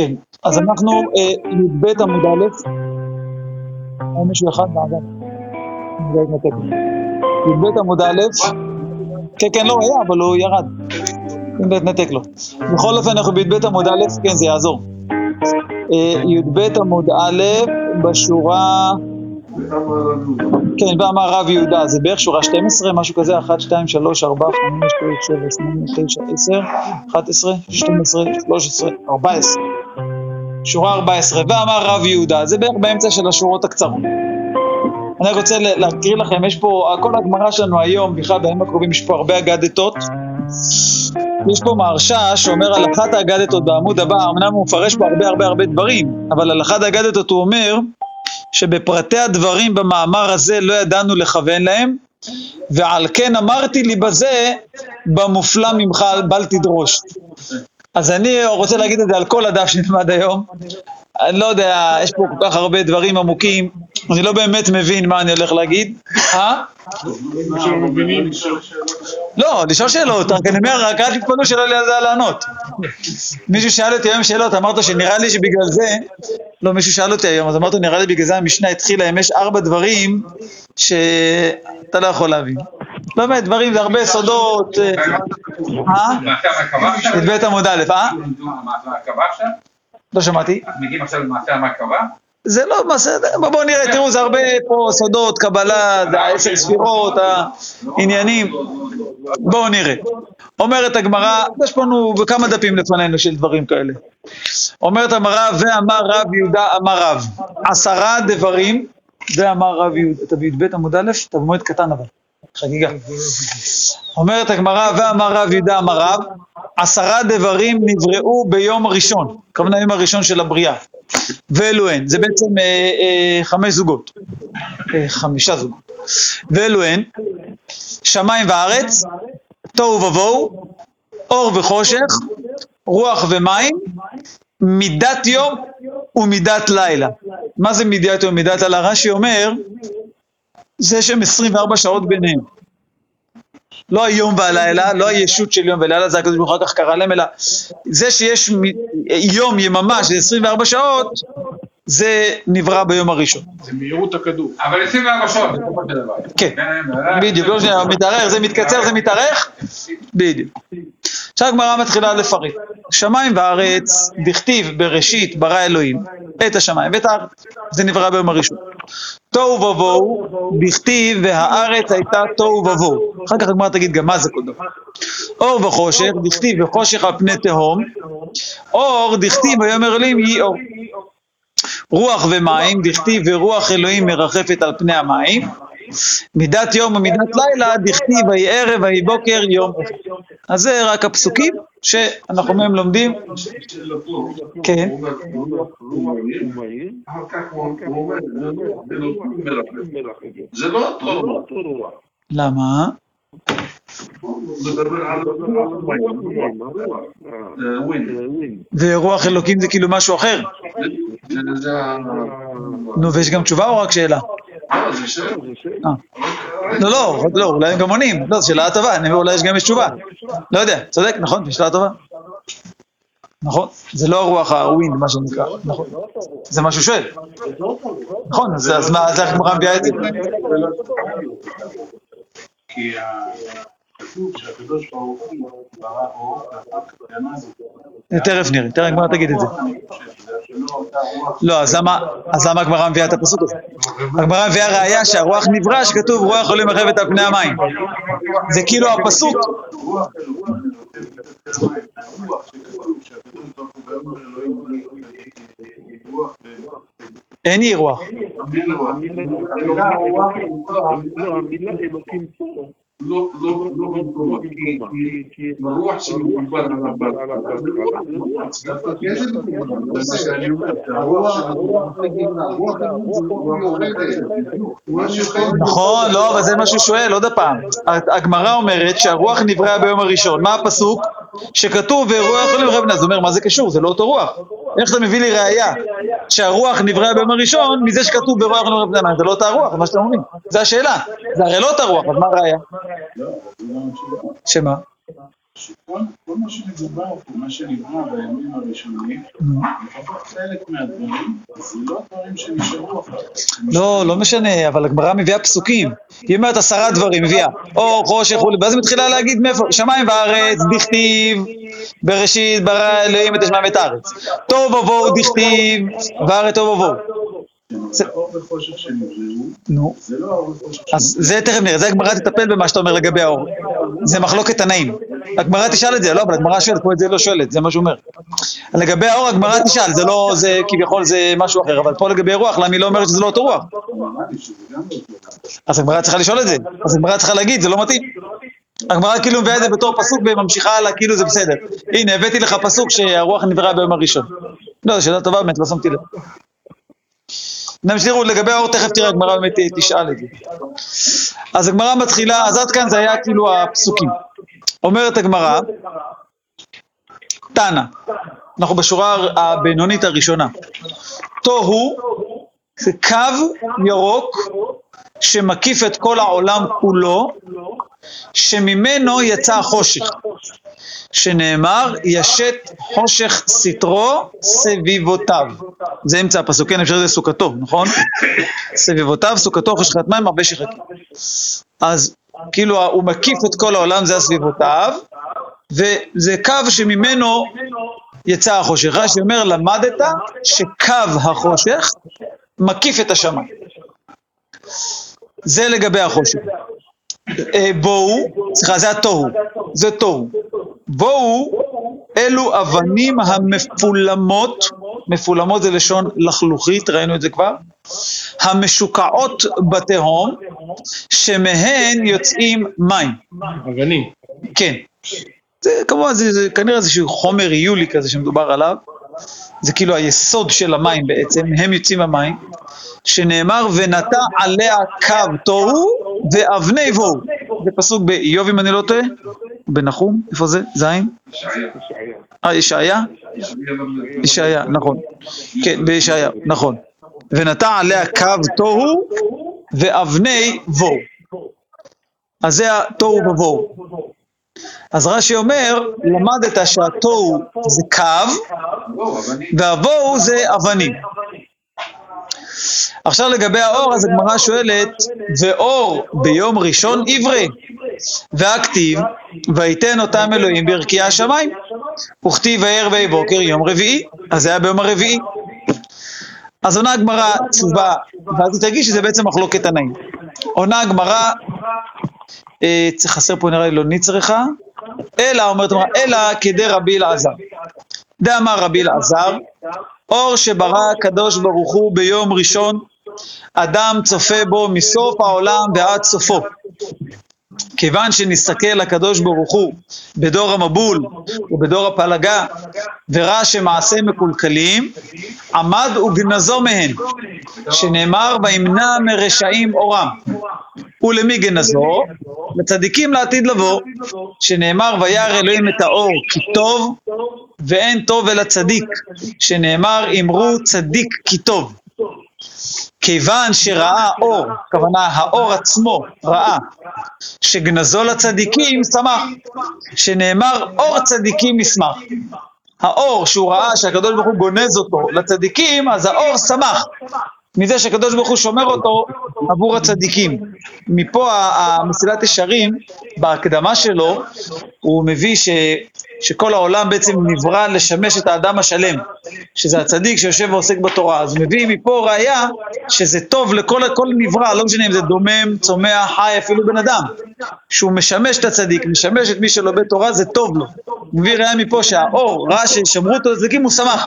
כן, אז אנחנו אה, י"ב עמוד א', היה מישהו אחד באגף? י"ב עמוד א', כן, כן, לא, היה, אבל הוא ירד. אם נתק לו. בכל אופן, אנחנו בי"ב עמוד א', כן, זה יעזור. אה, י"ב עמוד א', בשורה... כן, ואמר רב יהודה, זה בערך שורה 12, משהו כזה, 1, 2, 3, 4, 5, 6, 7, 8, 9, 10, 11, 12, 13, 14. שורה 14, ואמר רב יהודה, זה בערך באמצע של השורות הקצרות. אני רוצה להקריא לכם, יש פה, כל הגמרא שלנו היום, בכלל בימים הקרובים יש פה הרבה אגדתות. יש פה מהרשע שאומר על אחת האגדתות בעמוד הבא, אמנם הוא מפרש פה הרבה הרבה הרבה דברים, אבל על אחת האגדתות הוא אומר שבפרטי הדברים במאמר הזה לא ידענו לכוון להם, ועל כן אמרתי לי בזה, במופלא ממך בל תדרוש. אז אני רוצה להגיד את זה על כל הדף שנלמד היום. אני לא יודע, יש פה כל כך הרבה דברים עמוקים, אני לא באמת מבין מה אני הולך להגיד. אה? לא, לשאול שאלות, רק אני אומר, רק אל תתפנו שלא זה לענות. מישהו שאל אותי היום שאלות, אמרת שנראה לי שבגלל זה, לא, מישהו שאל אותי היום, אז אמרתי, נראה לי בגלל זה המשנה התחילה, אם יש ארבע דברים שאתה לא יכול להבין. באמת, דברים זה הרבה סודות. אה? את בית עמוד א', אה? לא שמעתי. מגיעים עכשיו למעשה המרכבה? זה לא מעשה, בואו נראה, תראו, זה הרבה פה סודות, קבלה, זה העשר ספירות, העניינים. בואו נראה. אומרת הגמרא, יש לנו כמה דפים לפנינו של דברים כאלה. אומרת הגמרא, ואמר רב יהודה אמר רב, עשרה דברים, ואמר רב יהודה, אתה בי"ב עמוד א', אתה במועד קטן אבל, חגיגה. אומרת הגמרא, ואמר רב יהודה אמר רב, עשרה דברים נבראו ביום הראשון, כמובן היום הראשון של הבריאה, ואלו הן, זה בעצם אה, אה, חמש זוגות, אה, חמישה זוגות, ואלו הן, שמיים וארץ, תוהו ובוהו, אור וחושך, רוח ומים, מידת יום ומידת לילה. מה זה מידת יום ומידת לילה? רש"י אומר, זה שהם 24 שעות ביניהם. לא היום והלילה, לא הישות של יום ולילה, זה הקדוש ברוך הוא אחר כך קרא להם, אלא זה שיש יום, יממה של 24 שעות, זה נברא ביום הראשון. זה מהירות הכדור. אבל 24 שעות, בסופו של דבר. כן, בדיוק, לא שנייה, מתארך, זה מתקצר, זה מתארך, בדיוק. עכשיו הגמרא מתחילה לפרט. שמיים וארץ, דכתיב בראשית ברא אלוהים את השמיים ואת הארץ. זה נברא ביום הראשון. תוהו ובוהו, דכתיב והארץ הייתה תוהו ובוהו. אחר כך הגמרא תגיד גם מה זה כל דבר. אור וחושך, דכתיב וחושך על פני תהום. אור, דכתיב ויאמר אלוהים יהי אור. רוח ומים, דכתיב ורוח אלוהים מרחפת על פני המים. מידת יום ומידת לילה, דכתיב ויהי ערב ויהי בוקר יום. אז זה רק הפסוקים שאנחנו מהם לומדים. כן. זה לא אותו למה? ורוח אלוקים זה כאילו משהו אחר. נו, ויש גם תשובה או רק שאלה? אה. לא, לא, לא, אולי הם גם עונים, לא, זו שאלה טובה, אני אומר אולי יש גם יש תשובה. לא יודע, צודק, נכון, זו שאלה טובה. נכון, זה לא הרוח הווינד, מה שנקרא, נכון, זה מה שהוא שואל. נכון, אז מה, אז איך הגמרא מביאה את זה? כי כתוב שהקדוש ברוך הוא ברא אור, ואחר כך גנז אותו. תכף נראה, תכף הגמרא תגיד את זה. לא, אז למה הגמרא מביאה את הפסוק הזה? הגמרא מביאה ראייה שהרוח נברא, שכתוב רוח עולים מרחבת על פני המים. זה כאילו הפסוק. אין אי רוח. לא, לא לא במקומה, כי ברוח שמקובל על נכון, לא, אבל זה מה שהוא שואל, עוד פעם. הגמרא אומרת שהרוח נבראה ביום הראשון. מה הפסוק? שכתוב ורוח עולים רב אז הוא אומר, מה זה קשור? זה לא אותו רוח. איך אתה מביא לי ראייה שהרוח נבראה ביום הראשון מזה שכתוב ורוח עולים רב זה לא אותה רוח, מה שאתם אומרים. זה השאלה. זה הרי לא אותה רוח, אז מה הראייה? שמה? שכל כל מה שמדובר פה, מה שנברא בימים הראשונים, לפחות חלק מהדברים, זה לא דברים שנשארו אחר. לא, לא משנה, אבל הגמרא מביאה פסוקים. היא אומרת עשרה דברים, מביאה. אור, חושך, וכולי, ואז היא מתחילה להגיד מאיפה, שמיים וארץ, דכתיב, בראשית ברא אלוהים את השמיים ואת הארץ. תוהו ובוהו דכתיב, וארץ תוהו ובוהו. זה- האור וחושך שנבראו, נו, זה לא האור וחושך אז זה תכף נראה, זה הגמרא תטפל במה שאתה אומר לגבי האור. זה מחלוקת תנאים. הגמרא תשאל את זה, לא, אבל הגמרא שואלת, פה את זה לא שואלת, זה מה שהוא אומר. לגבי האור הגמרא תשאל, זה לא, זה כביכול זה משהו אחר, אבל פה לגבי רוח, למה היא לא אומרת שזה לא אותו רוח? אז הגמרא צריכה לשאול את זה, אז הגמרא צריכה להגיד, זה לא מתאים. הגמרא כאילו מביאה את זה בתור פסוק וממשיכה הלאה, כאילו זה בסדר. הנה, הבאתי לך פסוק שהרוח נבראה ביום הראשון. לא, זו שאלה טובה באמת, לא שמתי לב. נמשיך לגבי האור, תכף תראה, הגמרא באמת תשאל את זה. אז הגמרא מתחילה, אז עד כאן זה היה כאילו הפסוקים. אומרת הגמרא, תנא, אנחנו בשורה הבינונית הראשונה. תוהו זה קו ירוק שמקיף את כל העולם כולו, שממנו יצא החושך, שנאמר, ישת חושך סטרו סביבותיו. זה אמצע הפסוק, כן, אפשר לזה סוכתו, נכון? סביבותיו, סוכתו, חשכת מים, הרבה שחקים. אז כאילו הוא מקיף את כל העולם, זה הסביבותיו, וזה קו שממנו יצא החושך. רש"י אומר, למדת שקו החושך מקיף את השמיים. זה לגבי החושך. אה, בואו, סליחה, זה התוהו, זה תוהו. בואו, אלו אבנים המפולמות, מפולמות זה לשון לחלוכית, ראינו את זה כבר, המשוקעות בתהום, שמהן יוצאים מים. אבנים. כן. זה כמובן, זה, זה כנראה איזשהו חומר איולי כזה שמדובר עליו. זה כאילו היסוד של המים בעצם, הם יוצאים המים, שנאמר ונטע עליה קו תוהו ואבני בואו. זה פסוק באיוב אם אני לא טועה, בנחום, איפה זה? זין? אה, ישעיה? ישעיה, נכון. כן, בישעיה, נכון. ונטע עליה קו תוהו ואבני בואו. אז זה התוהו ובוהו. אז רש"י אומר, למדת שהתוהו זה קו. והבוהו זה אבנים. עכשיו לגבי האור, אז הגמרא שואלת, ואור ביום ראשון עברי, והכתיב, ויתן אותם אלוהים בערכי השמיים, וכתיב ויער ויהי בוקר יום רביעי, אז זה היה ביום הרביעי. אז עונה הגמרא תשובה, ואז היא תגיד שזה בעצם מחלוקת תנאים. עונה הגמרא, חסר פה נראה לי לא נצרכה, אלא, אומרת הגמרא, אלא כדי רבי אלעזר. דאמר רבי אלעזר, אור שברא הקדוש ברוך הוא ביום ראשון, אדם צופה בו מסוף העולם ועד סופו. כיוון שנסתכל הקדוש ברוך הוא בדור המבול ובדור הפלגה וראה שמעשה מקולקלים, עמד וגנזו מהן, שנאמר וימנע מרשעים אורם. ולמי גנזו? לצדיקים לעתיד לבוא, שנאמר וירא אלוהים את האור כי טוב ואין טוב אלא צדיק, שנאמר אמרו צדיק כי טוב. כיוון שראה אור, הכוונה האור עצמו ראה, שגנזו לצדיקים שמח, שנאמר אור צדיקים ישמח. האור שהוא ראה שהקדוש ברוך הוא גונז אותו לצדיקים, אז האור שמח. מזה שהקדוש ברוך הוא שומר אותו עבור הצדיקים. מפה המסילת ישרים, בהקדמה שלו, הוא מביא ש, שכל העולם בעצם נברא לשמש את האדם השלם, שזה הצדיק שיושב ועוסק בתורה. אז הוא מביא מפה ראייה שזה טוב לכל כל נברא, לא משנה אם זה דומם, צומח, חי, אפילו בן אדם. שהוא משמש את הצדיק, משמש את מי שלומד תורה, זה טוב לו. מביא ראייה מפה שהאור, ראה ששמרו אותו לצדיקים, הוא שמח.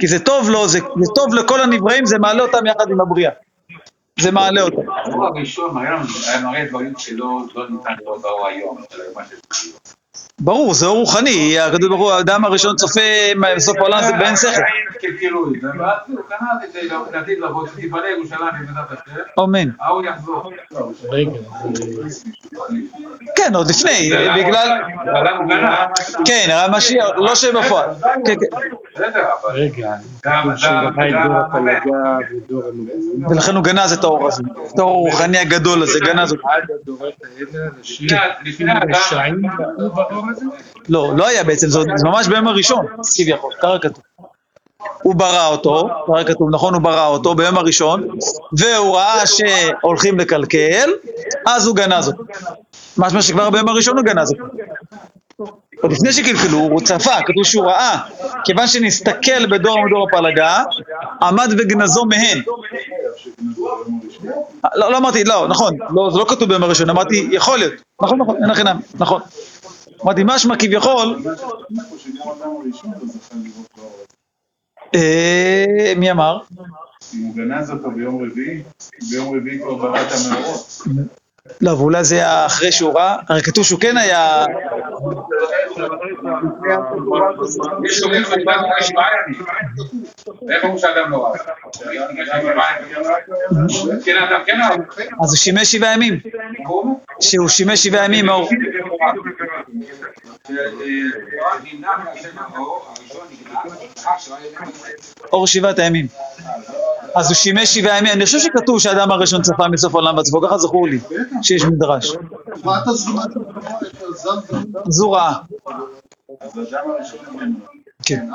כי זה טוב לו, זה, זה טוב לכל הנבראים, זה מעלה אותם יחד עם הבריאה. זה מעלה אותם. הראשון היה מראה דברים שלא לא ניתן לראות באור היום, ברור, זה אור רוחני, הקדוש ברוך הוא, האדם הראשון צופה בסוף העולם זה באין שכל. אמן. כן, עוד לפני, בגלל... כן, המשיח, לא שבפועל. כן, כן. רגע. ודור המגזים. ולכן הוא גנז את האור הזה. את האור הרוחני הגדול הזה, גנז אותו. הזה? לא, לא היה בעצם, זה ממש ביום הראשון, כביכול, ככה כתוב. הוא ברא אותו, ככה כתוב, נכון, הוא ברא אותו ביום הראשון, והוא ראה שהולכים לקלקל, אז הוא גנז אותו. משמע שכבר ביום הראשון הוא גנז אותו. עוד לפני שקלקלו, הוא צפה, כתוב שהוא ראה, כיוון שנסתכל בדור המדור הפלגה, עמד וגנזו מהן. לא, לא אמרתי, לא, נכון, לא, זה לא כתוב ביום הראשון, אמרתי, יכול להיות, נכון, נכון, אין החינם, נכון. אמרתי, משמע כביכול, לא. אה, מי אמר? אם הוא גנז אותו ביום רביעי, ביום רביעי כבר ברא את המאורות. לא, ואולי זה היה אחרי שהוא ראה, הרי כתוב שהוא כן היה, לא? כן, כן. אז הוא שימש שבעה ימים, שהוא שימש שבעה ימים מאור. אור שבעת הימים. אז הוא שימש שבעה ימים, אני חושב שכתוב שהאדם הראשון צפה מסוף העולם סופו, ככה זכור לי, שיש מדרש. הראשון ממנו. כן.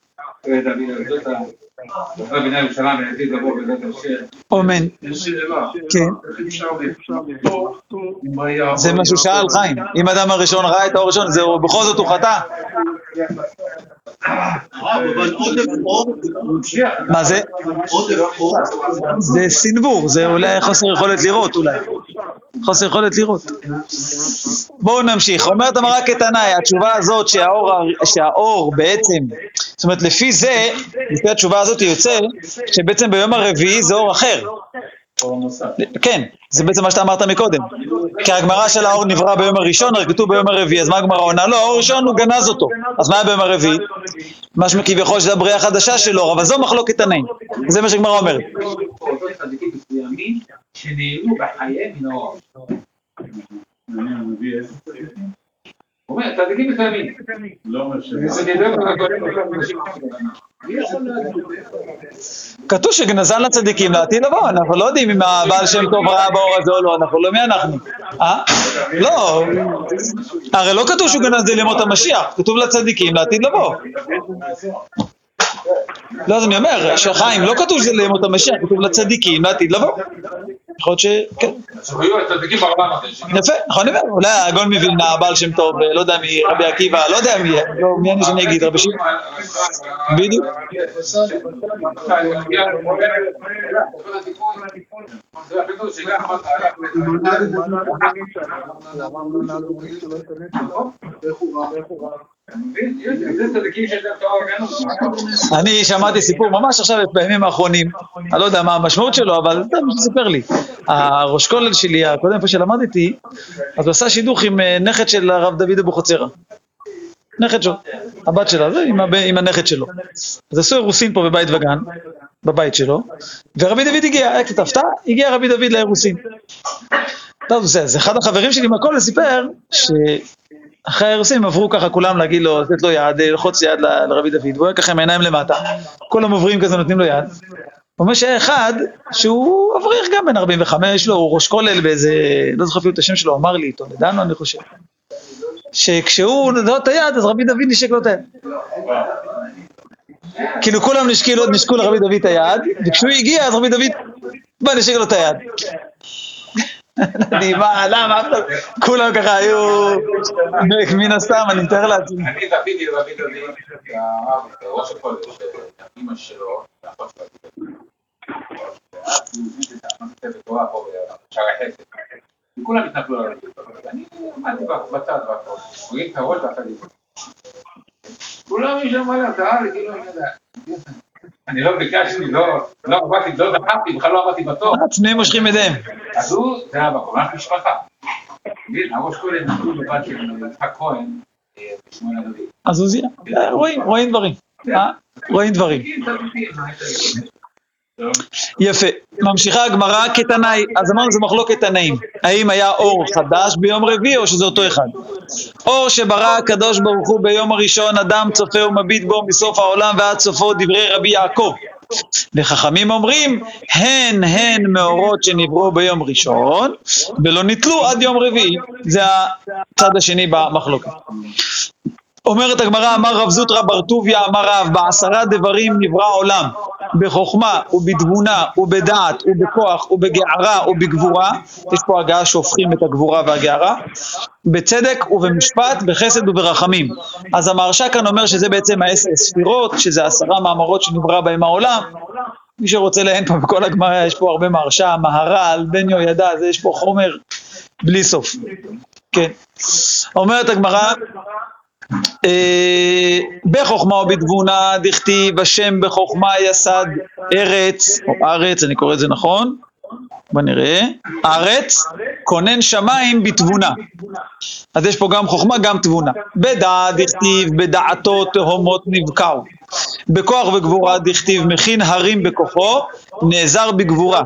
שאלה, כן. זה מה שהוא שאל חיים, אם האדם הראשון ראה את האור הראשון, זה בכל זאת הוא חטא, מה זה? זה סנוור, זה אולי חוסר יכולת לראות אולי. חוסר יכולת לראות. בואו נמשיך. אומרת המראה כתנאי, התשובה הזאת שהאור, שהאור בעצם, זאת אומרת לפי זה, לפי התשובה הזאת יוצא, שבעצם ביום הרביעי זה אור אחר. כן, זה בעצם מה שאתה אמרת מקודם. כי הגמרא של האור נברא ביום הראשון, רק כתוב ביום הרביעי, אז מה הגמרא עונה? לא, האור הראשון הוא גנז אותו. אז מה היה ביום הרביעי? משמע כביכול שזה הבריאה החדשה של אור, אבל זו מחלוקת תנאים. זה מה שהגמרא אומרת. שנהנו בחייהם מן האור. אומר, צדיקים מסוימים. לא אומר. כתוב שגנזן לצדיקים לעתיד לבוא, אנחנו לא יודעים אם הבעל שם טוב ראה באור הזה או לא, אנחנו לא מי אנחנו. אה? לא, הרי לא כתוב שהוא גנז לימות המשיח, כתוב לצדיקים לעתיד לבוא. לא, אז אני אומר, שחיים, לא כתוב שזה לימות המשיח, כתוב לצדיקים לעתיד לבוא. יכול להיות ש... כן. יפה, נכון, אני אומר, אולי הגאון מווילנה, הבעל שם טוב, לא יודע מי, רבי עקיבא, לא יודע מי, לא, מי אני שאני אגיד, רבי שמעון, בדיוק. אני שמעתי סיפור ממש עכשיו בימים האחרונים, אני לא יודע מה המשמעות שלו, אבל זה מה שסיפר לי. הראש כולל שלי, הקודם איפה שלמדתי, אז הוא עשה שידוך עם אה, נכד של הרב דוד אבוחצירא. נכד שלו, הבת שלה, זה עם, הנכד שלו. אז עשו אירוסין פה בבית וגן, בבית שלו, ורבי דוד הגיע, היה קצת הפתעה, הגיע רבי דוד לאירוסין. זה אחד החברים שלי מהכולל סיפר, שאחרי האירוסין הם עברו ככה כולם להגיד לו, לתת לו יד, ללחוץ יד לרבי דוד, והוא היה ככה עם העיניים למטה, כולם עוברים כזה, נותנים לו יד. הוא אומר שהיה אחד שהוא אברך גם בן 45, לא, הוא ראש כולל באיזה, לא זוכר אפילו את השם שלו, אמר לי, טולדנו אני חושב. שכשהוא לו את היד, אז רבי דוד נשק לו את היד. כאילו כולם נשקו לרבי דוד את היד, וכשהוא הגיע, אז רבי דוד בא נשק לו את היד. אני, מה, למה? כולם ככה היו, מן הסתם, אני מתאר לעצמי. אני זכיתי לרבי דוד, הרב, ראש החודש, אמא שלו, האחות שלו, את. וכולם התנפלו על רבי דוד. אני עמדתי בצד והכל. הרים את הראש ואחד איתו. כולם יש שם עליו, קהל, כאילו, אני יודע. אני לא ביקשתי, לא, לא עבדתי, לא דחפתי, בכלל לא עבדתי בתור. צמאים מושכים ידיהם. אז הוא, זה היה בקומה משפחה. הראש כהן נתנו לבת של יצחק כהן, אה, בשמואל הנביא. אז הוא זיהה. אה, רואים, רואים דברים. אה? רואים דברים. יפה. ממשיכה הגמרא כתנאי, אז אמרנו זה מחלוקת תנאים. האם היה אור חדש ביום רביעי או שזה אותו אחד? אור שברא הקדוש ברוך הוא ביום הראשון, אדם צופה ומביט בו מסוף העולם ועד סופו דברי רבי יעקב. וחכמים אומרים, הן הן מאורות שנבראו ביום ראשון, ולא נתלו עד יום רביעי. זה הצד השני במחלוקת. אומרת הגמרא, אמר רב זוטרא בר טוביה, אמר רב, בעשרה דברים נברא עולם, בחוכמה ובתבונה ובדעת ובכוח ובגערה ובגבורה, יש פה הגעה שהופכים את הגבורה והגערה, בצדק ובמשפט, בחסד וברחמים. אז המהרש"א כאן אומר שזה בעצם העשר ספירות, שזה עשרה מאמרות שנברא בהם העולם. מי שרוצה לעיין פה בכל הגמרא, יש פה הרבה מהרש"א, מהר"ל, בן יהוידע, יש פה חומר בלי סוף. כן. אומרת הגמרא, בחוכמה ובתבונה דכתיב השם בחוכמה יסד ארץ, או ארץ, אני קורא את זה נכון? בוא נראה. ארץ, כונן שמיים בתבונה. אז יש פה גם חוכמה, גם תבונה. בדעת דכתיב בדעתו תהומות נבקעו. בכוח וגבורה דכתיב מכין הרים בכוחו, נעזר בגבורה.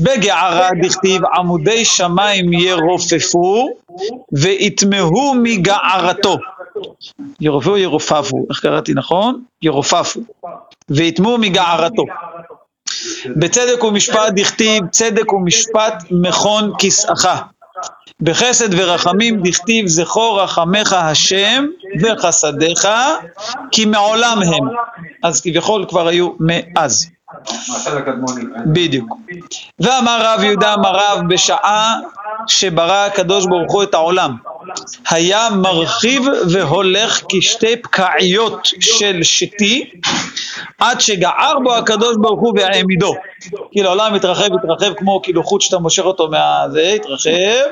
בגערה דכתיב עמודי שמיים ירופפו ויטמעו מגערתו. ירופפו ירופפו, איך קראתי נכון? ירופפו. ויטמעו מגערתו. בצדק ומשפט דכתיב צדק ומשפט מכון כסאך. בחסד ורחמים דכתיב זכור רחמך השם וחסדיך כי מעולם הם. אז כביכול כבר היו מאז. בדיוק. ואמר רב יהודה אמר רב בשעה שברא הקדוש ברוך הוא את העולם. היה מרחיב והולך כשתי פקעיות של שתי, עד שגער בו הקדוש ברוך הוא והעמידו. כאילו העולם התרחב, התרחב כמו כאילו חוט שאתה מושך אותו מהזה, התרחב,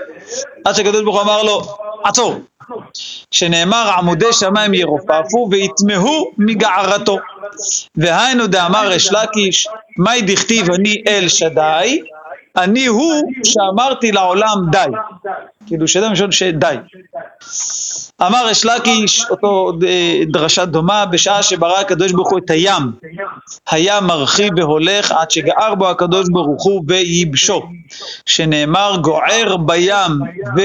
עד שהקדוש ברוך הוא אמר לו, עצור. שנאמר עמודי שמיים ירופפו ויטמעו מגערתו. והיינו דאמר ריש לקיש, מאי דכתיב אני אל שדי, אני הוא שאמרתי לעולם די. כאילו שדי משון שדי. אמר ריש לקיש, אותו אה, דרשה דומה, בשעה שברא הקדוש ברוך הוא את הים, היה מרחיב והולך עד שגער בו הקדוש ברוך הוא וייבשו, שנאמר גוער בים ו...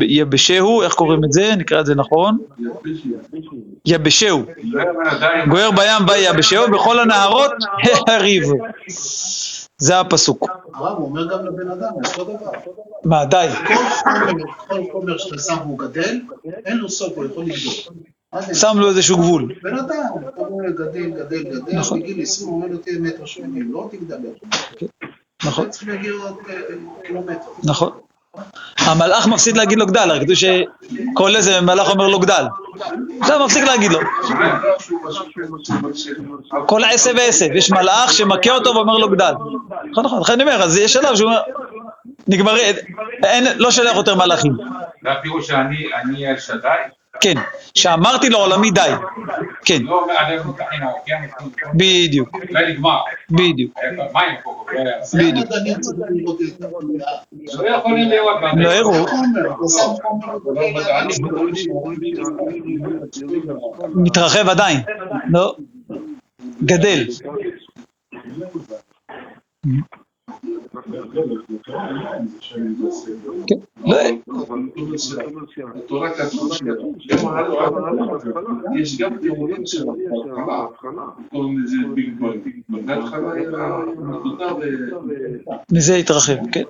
יבשהו, איך קוראים את זה? נקרא את זה נכון? יבשהו. גוער בים ויבשהו, בכל הנהרות הריבו. זה הפסוק. הרב הוא אומר גם לבן אדם, אותו דבר. מה, די. כל חומר, שאתה שם והוא גדל, אין לו סוף, הוא יכול לגדול. שם לו איזשהו גבול. בן אדם, אתה רואה, גדל, גדל, גדל, נכון. בגיל 20 הוא אומר לו תהיה מטר שמונים, לא תגדל יותר. נכון, צריך להגיע עוד אה, קילומטר. נכון. המלאך מפסיק להגיד לו גדל, הרי כתוב שכל איזה מלאך אומר לו גדל. עכשיו מפסיק להגיד לו. כל עשב ועשב, יש מלאך שמכה אותו ואומר לו גדל. נכון, נכון, לכן אני אומר, אז יש שלב שהוא אומר, נגמר, לא שולח יותר מלאכים. זה הפירוש שאני אני אל שדי? כן, שאמרתי לעולמי די. כן, לא, לא בדיוק. בדיוק, לא בדיוק. לא לא חומר, מתרחב עדיין, לא, גדל. התורה כתוב יש גם תיאורים של ההבחנה, קוראים לזה ביג בנג. בהתחלה היה נקודה ו... מזה התרחב, כן.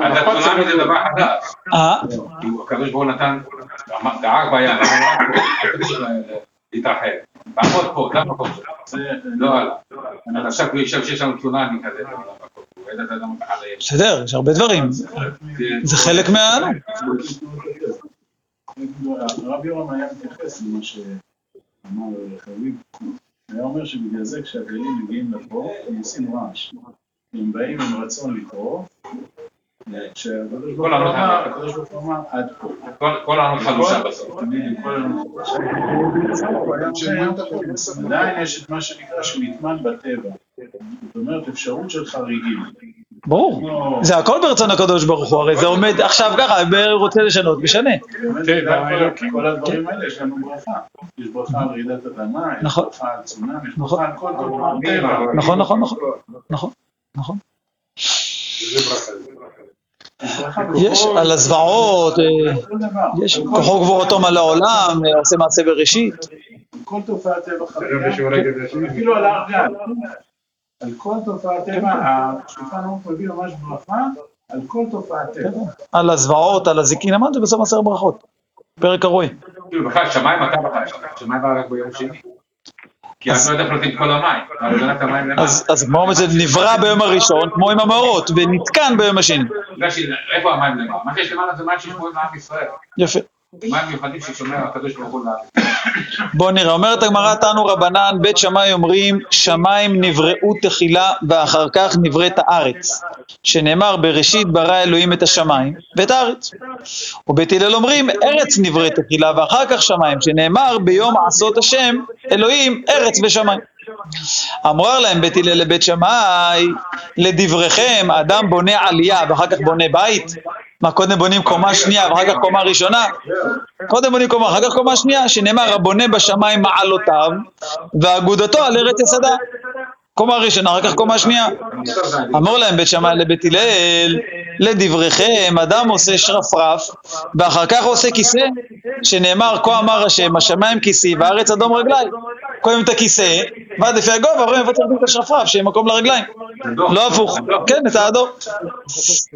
הצונאמי זה דבר חדש. אה, הקדוש ברוך הוא נתן, דאג בים, להתרחב. תעמוד פה, המקום שלך. לא הלאה. אז עכשיו הוא יושב שיש לנו צונאמי כזה. בסדר, יש הרבה דברים, זה חלק מה... הרב יורם היה מתייחס למה שאמר חביב. היה אומר שבגלל זה כשהגלים מגיעים לפה, הם עושים רעש. הם באים עם רצון ברוך כל הוא הענות חלושה בסוף. עדיין יש את מה שנקרא שנטמן בטבע. זאת אומרת, אפשרות של חריגים. ברור, זה הכל ברצון הקדוש ברוך הוא, הרי זה עומד עכשיו ככה, הוא רוצה לשנות, משנה. טבע בגלל כל- הדברים האלה יש לנו ברכה. יש ברכה על רעידת אדמה, יש נכון. ברכה על צונאמי, יש נכון. ברכה על כל דבר. נכון, נכון, נכון, נכון, נכון. יש על הזוועות, אה. יש כוחו גבורתו מלא העולם, אה, עושה מעשה בראשית. כל תופעת טבע חריגה, שלי. אפילו על הר. על כל תופעת טבע, השולחן ערוך מביא ממש ברכה על כל תופעת טבע. על הזוועות, על הזיקין, אמרנו בסוף עשר ברכות. פרק הרואי. כאילו בכלל שמיים אתה בכלל, שמיים רק ביום שני. כי את לא יודעת את כל המים, לא את המים. אז אז כמו זה נברא ביום הראשון, כמו עם המאורות, ונתקן ביום השני. איפה המים למעלה? מה שיש למעלה זה מים ששמורים לעם ישראל. יפה. בואו נראה, אומרת הגמרא, תנו רבנן, בית שמאי אומרים, שמיים נבראו תחילה ואחר כך נבראת הארץ. שנאמר, בראשית ברא אלוהים את השמיים ואת הארץ. ובית הלל אומרים, ארץ נבראת תחילה ואחר כך שמיים, שנאמר, ביום עשות השם, אלוהים, ארץ ושמיים. אמר להם בית הלל לבית שמאי, לדבריכם, אדם בונה עלייה ואחר כך בונה בית? מה, קודם בונים קומה שנייה ואחר כך קומה ראשונה? קודם בונים קומה, אחר כך קומה שנייה, שנאמר, הבונה בשמיים מעלותיו, ואגודתו על ארץ יסדה. קומה ראשונה, אחר כך קומה שנייה. אמר להם בית שמאי לבית הלל, לדבריכם, אדם עושה שרפרף, ואחר כך עושה כיסא, שנאמר, כה אמר השם, השמיים כיסי והארץ אדום רגלי. קודם את הכיסא, ועד לפי הגובה, רואים איפה צריך את השרפרף, שיהיה מקום לרגליים. לא הפוך, כן, את האדום.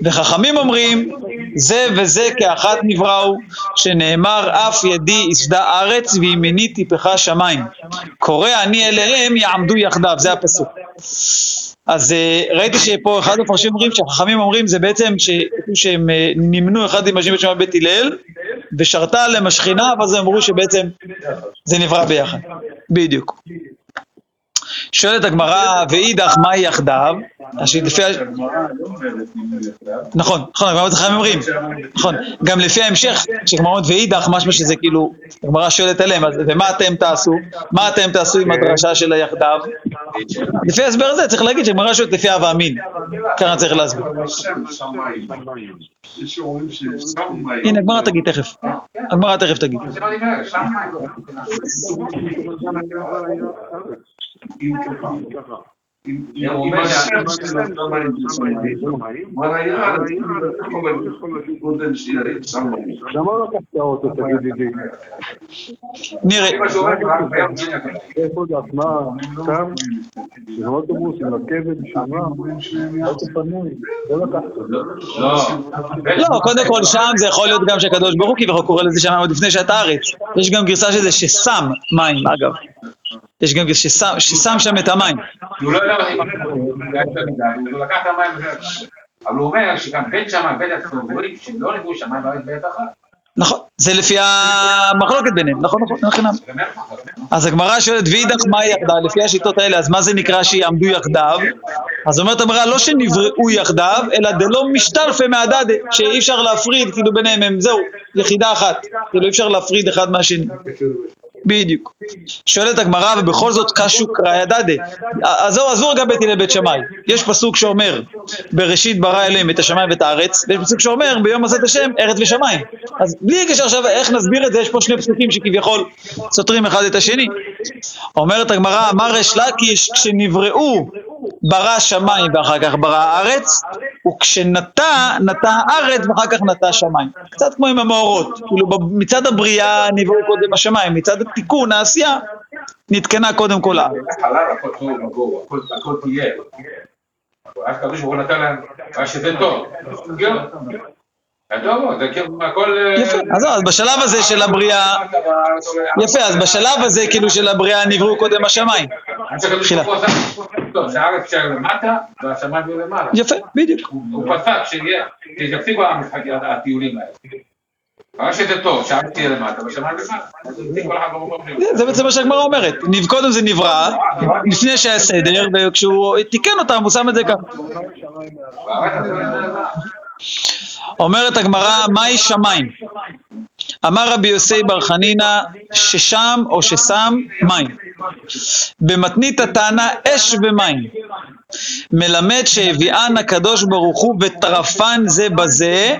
וחכמים אומרים, זה וזה כאחת נבראו, שנאמר אף ידי יסדה ארץ וימיני טיפחה שמיים. קורא אני אליהם יעמדו יחדיו, זה הפסוק. אז אה, ראיתי שפה אחד המפרשים אומרים שהחכמים אומרים זה בעצם שהם אה, נמנו אחד עם השני בשמי בית הלל ושרתה עליהם השכינה ואז הם אמרו שבעצם זה נברא ביחד. בדיוק. שואלת הגמרא ואידך מה יחדיו? נכון, נכון, הגמרא חכמים אומרים, נכון, גם לפי ההמשך, כשגמרא אומרת ואידך, משמע שזה כאילו, הגמרא שואלת עליהם, ומה אתם תעשו? מה אתם תעשו עם הדרשה של היחדיו? לפי ההסבר הזה צריך להגיד שהגמרא שואלת לפי הווה אמין, כאן צריך להסביר. הנה, הגמרא תגיד תכף, הגמרא תכף תגיד. אם ככה. אם. למה לא קודם כל שם זה יכול להיות גם שהקדוש ברוך הוא כביכול קורא לזה שמיים עוד לפני שעת הארץ. יש גם גרסה של זה ששם מים, אגב. יש גם ששם- ששם שם את המים. הוא לא יודע זה, הוא לקח את המים. אבל הוא אומר שגם בית שמיים, בית עצמו, אומרים שלא נבראו שמיים בארץ בעת אחת. נכון, זה לפי המחלוקת ביניהם, נכון, נכון, נכון. אומר לך, אז הגמרא שואלת ואידך מה יחדיו, לפי השיטות האלה, אז מה זה נקרא שיעמדו יחדיו? אז אומרת הגמרא לא שנבראו יחדיו, אלא דלא משתלפי מהדדה, שאי אפשר להפריד כאילו ביניהם, הם זהו, יחידה אחת, כאילו אי אפשר להפריד אחד מהשני. בדיוק. שואלת הגמרא, ובכל זאת קשו קראי הדדה. אז זהו, עזבו רגע בית הלל בית שמאי. יש פסוק שאומר, בראשית ברא אלוהים את השמיים ואת הארץ, ויש פסוק שאומר, ביום עשת השם, ארץ ושמיים. אז בלי קשר עכשיו, איך נסביר את זה, יש פה שני פסוקים שכביכול סותרים אחד את השני. אומרת הגמרא, אמר ריש לקיש, כשנבראו ברא שמיים ואחר כך ברא הארץ, וכשנטע, נטע הארץ ואחר כך נטע שמיים. קצת כמו עם המאורות, כאילו ב- מצד הבריאה נבראו קודם השמיים, מצד התיקון, העשייה, נתקנה קודם כל הארץ. הכל תהיה. אז הקדוש ברוך הוא נתן להם, שזה טוב. זה זה כאילו הכל... אה, יפה, אז זהו, אז בשלב הזה של הבריאה, יפה, אז בשלב הזה כאילו של הבריאה נבראו קודם השמיים. למטה והשמיים למעלה. יפה, בדיוק. הוא פסק שיהיה, שיפסיקו הטיולים האלה. אבל שזה טוב, שהארץ תהיה למטה והשמיים למעלה. אז הוא הפסיק כל אחד במקום שלו. זה בעצם מה שהגמרא אומרת. קודם זה נברא, לפני שהיה סדר, וכשהוא תיקן אותם הוא שם את זה ככה. אומרת הגמרא, מהי שמיים? אמר רבי יוסי בר חנינא, ששם או ששם מים. במתנית הטענה אש ומים. מלמד שהביאן הקדוש ברוך הוא וטרפן זה בזה,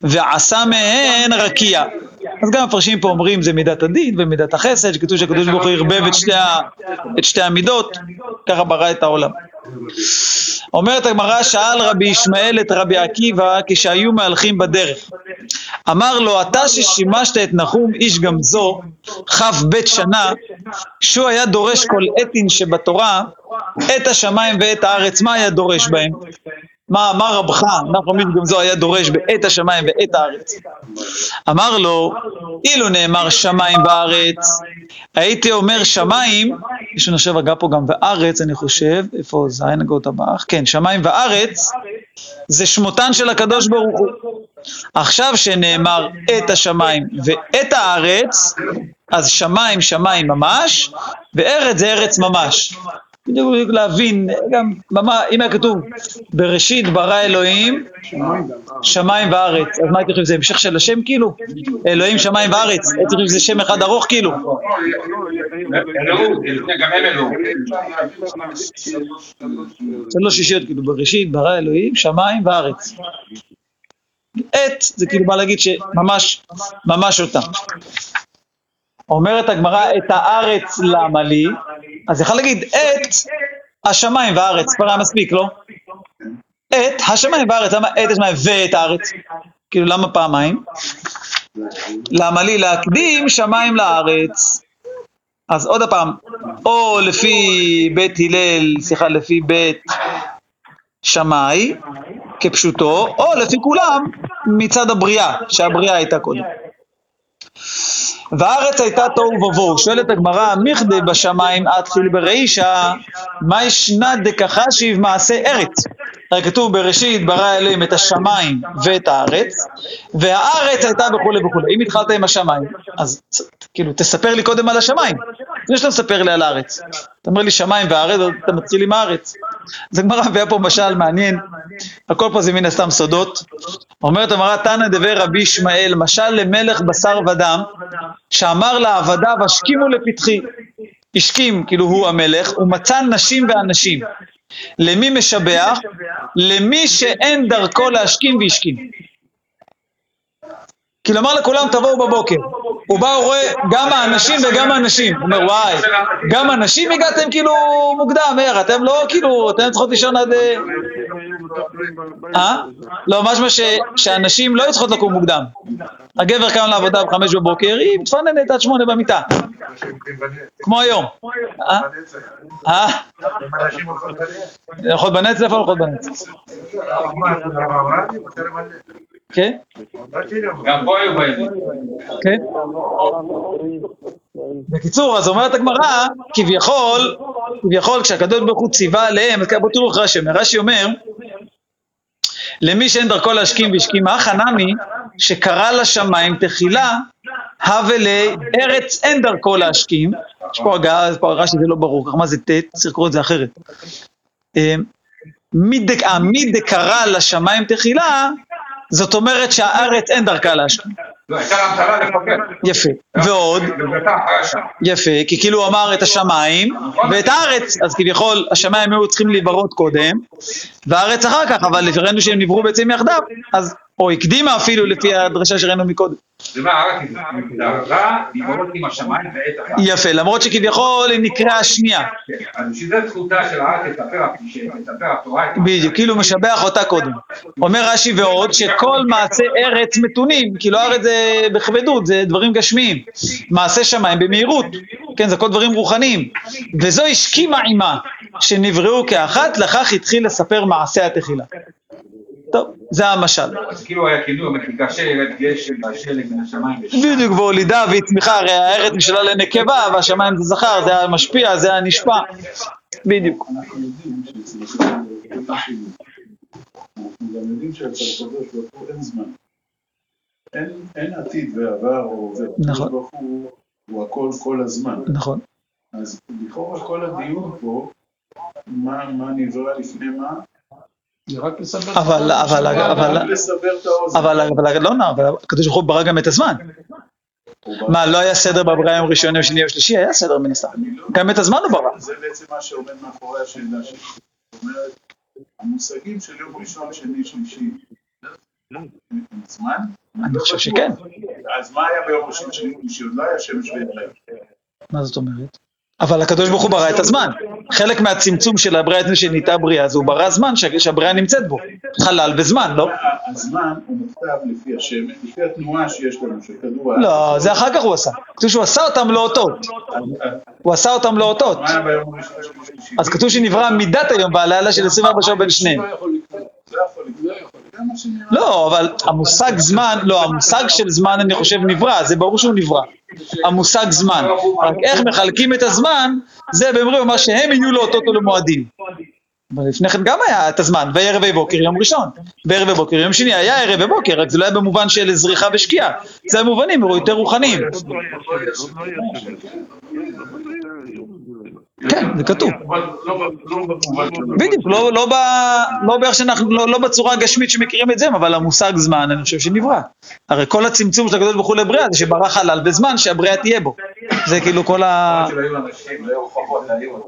ועשה מהן רקיע. אז גם המפרשים פה אומרים זה מידת הדין ומידת החסד, שכתוב שהקדוש ברוך הוא ערבב את שתי המידות, ככה ברא את העולם. אומרת הגמרא, שאל רבי ישמעאל את רבי עקיבא כשהיו מהלכים בדרך. אמר לו, אתה ששימשת את נחום איש גמזו, כ"ב שנה, שהוא היה דורש כל אתין שבתורה, את השמיים ואת הארץ, מה היה דורש בהם? מה אמר רבך, נחום איש גמזו היה דורש בעת השמיים ואת הארץ? אמר לו, אילו נאמר שמיים וארץ, הייתי אומר שמיים, יש לנו עכשיו הגה פה גם וארץ, אני חושב, איפה זין הגאות הבאח? כן, שמיים וארץ, זה שמותן של הקדוש ברוך הוא. עכשיו שנאמר את השמיים ואת הארץ, אז שמיים שמיים ממש, וארץ זה ארץ ממש. בדיוק להבין, גם, ממש, אם היה כתוב, בראשית ברא אלוהים שמיים וארץ, אז מה הייתי חושב, זה המשך של השם כאילו? אלוהים שמיים וארץ, הייתי חושב שזה שם אחד ארוך כאילו. שלוש שישיות כאילו, בראשית ברא אלוהים שמיים וארץ. עת זה כאילו בא להגיד שממש, ממש אותם. אומרת הגמרא, את הארץ למה לי? אז יכול להגיד, את השמיים והארץ, כבר היה מספיק, לא? את השמיים והארץ, למה את השמיים ואת הארץ? כאילו, למה פעמיים? למה לי להקדים שמיים לארץ? אז עוד פעם, או לפי בית הלל, סליחה, לפי בית שמאי, כפשוטו, או לפי כולם מצד הבריאה, שהבריאה הייתה קודם. והארץ הייתה תוהו ובוהו, שואלת הגמרא, מיכדי בשמיים אתחיל ברישא, מה ישנה דכחשיב מעשה ארץ? הרי כתוב בראשית ברא אלוהים את השמיים ואת הארץ, והארץ הייתה וכולי וכולי. אם התחלת עם השמיים, אז כאילו תספר לי קודם על השמיים, לפני שאתה מספר לי על הארץ. אתה אומר לי שמיים וארץ, אתה מתחיל עם הארץ. אז הגמרא מביאה פה משל מעניין, הכל פה זה מן הסתם סודות. אומרת המראה תנא דבר רבי ישמעאל, משל למלך בשר ודם, שאמר לעבדיו השכימו לפתחי. השכים, כאילו הוא המלך, ומצא נשים ואנשים. למי משבח? למי שאין דרכו להשכים והשכים. כאילו אמר לכולם תבואו בבוקר. הוא בא, הוא רואה גם האנשים וגם האנשים. הוא אומר וואי, גם הנשים הגעתם כאילו מוקדם, איך, אתם לא כאילו, אתם צריכות לישון עד... אה? אה? לא, משמע שהנשים לא צריכות לקום מוקדם. הגבר קם לעבודה בחמש בבוקר, היא מתפננת עד שמונה במיטה. כמו היום. אה? אה? הולכות בנץ? איפה הולכות בנץ? כן? גם פה היו באים. כן? בקיצור, אז אומרת הגמרא, כביכול, כביכול כשהקדוש ברוך הוא ציווה עליהם, בואו תראו איך רש"י אומר, רש"י אומר, למי שאין דרכו להשכים והשכים האח הנמי, שקרא לשמיים תחילה, הווה לארץ אין דרכו להשכים, יש פה הגעה, אז פה רש"י זה לא ברור, מה זה ט', צריך לקרוא את זה אחרת. דק- אה, מי דקרא לשמיים תחילה, זאת אומרת שהארץ אין דרכה להשכים. לא, הייתה לפקד. יפה. ועוד. יפה, כי כאילו הוא אמר את השמיים ואת הארץ, אז כביכול השמיים היו צריכים להיברות קודם, והארץ אחר כך, אבל ראינו שהם נבראו בעצם יחדיו, אז, או הקדימה אפילו לפי הדרשה שראינו מקודם. הארץ. יפה, למרות שכביכול היא נקראה שנייה, כן, הארץ בדיוק, כאילו משבח אותה קודם. אומר רש"י ועוד, שכל מעשה ארץ מתונים, כאילו ארץ זה בכבדות, זה דברים גשמיים. מעשה שמיים במהירות, כן, זה כל דברים רוחניים. וזו השכימה עימה, שנבראו כאחת, לכך התחיל לספר מעשה התחילה. טוב, זה המשל. אז כאילו היה כאילו, כאשר ירד גשם והשלג מן השמיים. ושם. בדיוק, והולידה והיא צמיחה, הרי הארץ משלה לנקבה, והשמיים זה זכר, זה זה. בדיוק. גם יודעים שאצל הקדוש ברוך הוא אין עתיד ועבר או זה. נכון. הוא הוא הכל כל הזמן. נכון. אז לכאורה כל הדיון פה, מה, מה נברא לפני מה, זה רק לסבר את אבל, האוזן. אבל, אבל, לא, לא, אבל הקדוש ברוך הוא ברא גם את הזמן. מה, לא היה סדר בבריאה יום ראשון, יום שני, יום שלישי? היה סדר מן הסתם. גם את הזמן הוא ברא. זה בעצם מה שעומד מאחורי השאלה שלי. זאת אומרת, המושגים של יום ראשון, שני, שלישי, זמן? אני חושב שכן. אז מה היה ביום ראשון, שני, שלישי? עוד לא היה שמש וירח. מה זאת אומרת? אבל הקדוש ברוך הוא ברא את הזמן. חלק מהצמצום של הבריאה עצמי שנהייתה בריאה, אז הוא ברא זמן שה- שהבריאה נמצאת בו. חלל וזמן, לא? הזמן הוא מוכתב לפי השמש, לפי התנועה שיש לנו של כדור הארץ. לא, זה אחר כך הוא עשה. כתוב שהוא עשה אותם לאותות. הוא עשה אותם לאותות. אז כתוב שנברא מידת היום והלילה של 24 שעות בין שניהם. לא לא. זה שנראה. לא, אבל המושג זמן, לא, המושג של זמן אני חושב נברא, זה ברור שהוא נברא. המושג זמן. רק איך מחלקים את הזמן, זה באמרי מה שהם יהיו לאותות ולמועדים. אבל לפני כן גם היה את הזמן, וערב ובוקר יום ראשון, וערב ובוקר יום שני, היה ערב ובוקר, רק זה לא היה במובן של זריחה ושקיעה, זה היה מובנים יותר רוחניים. כן, זה כתוב. בדיוק, לא, לא, לא לא, לא בצורה הגשמית שמכירים את זה, אבל המושג זמן, אני חושב שנברא. הרי כל הצמצום של הקדוש ברוך הוא לבריאה זה שברא חלל בזמן שהבריאה תהיה בו. זה כאילו כל ה... שלא היו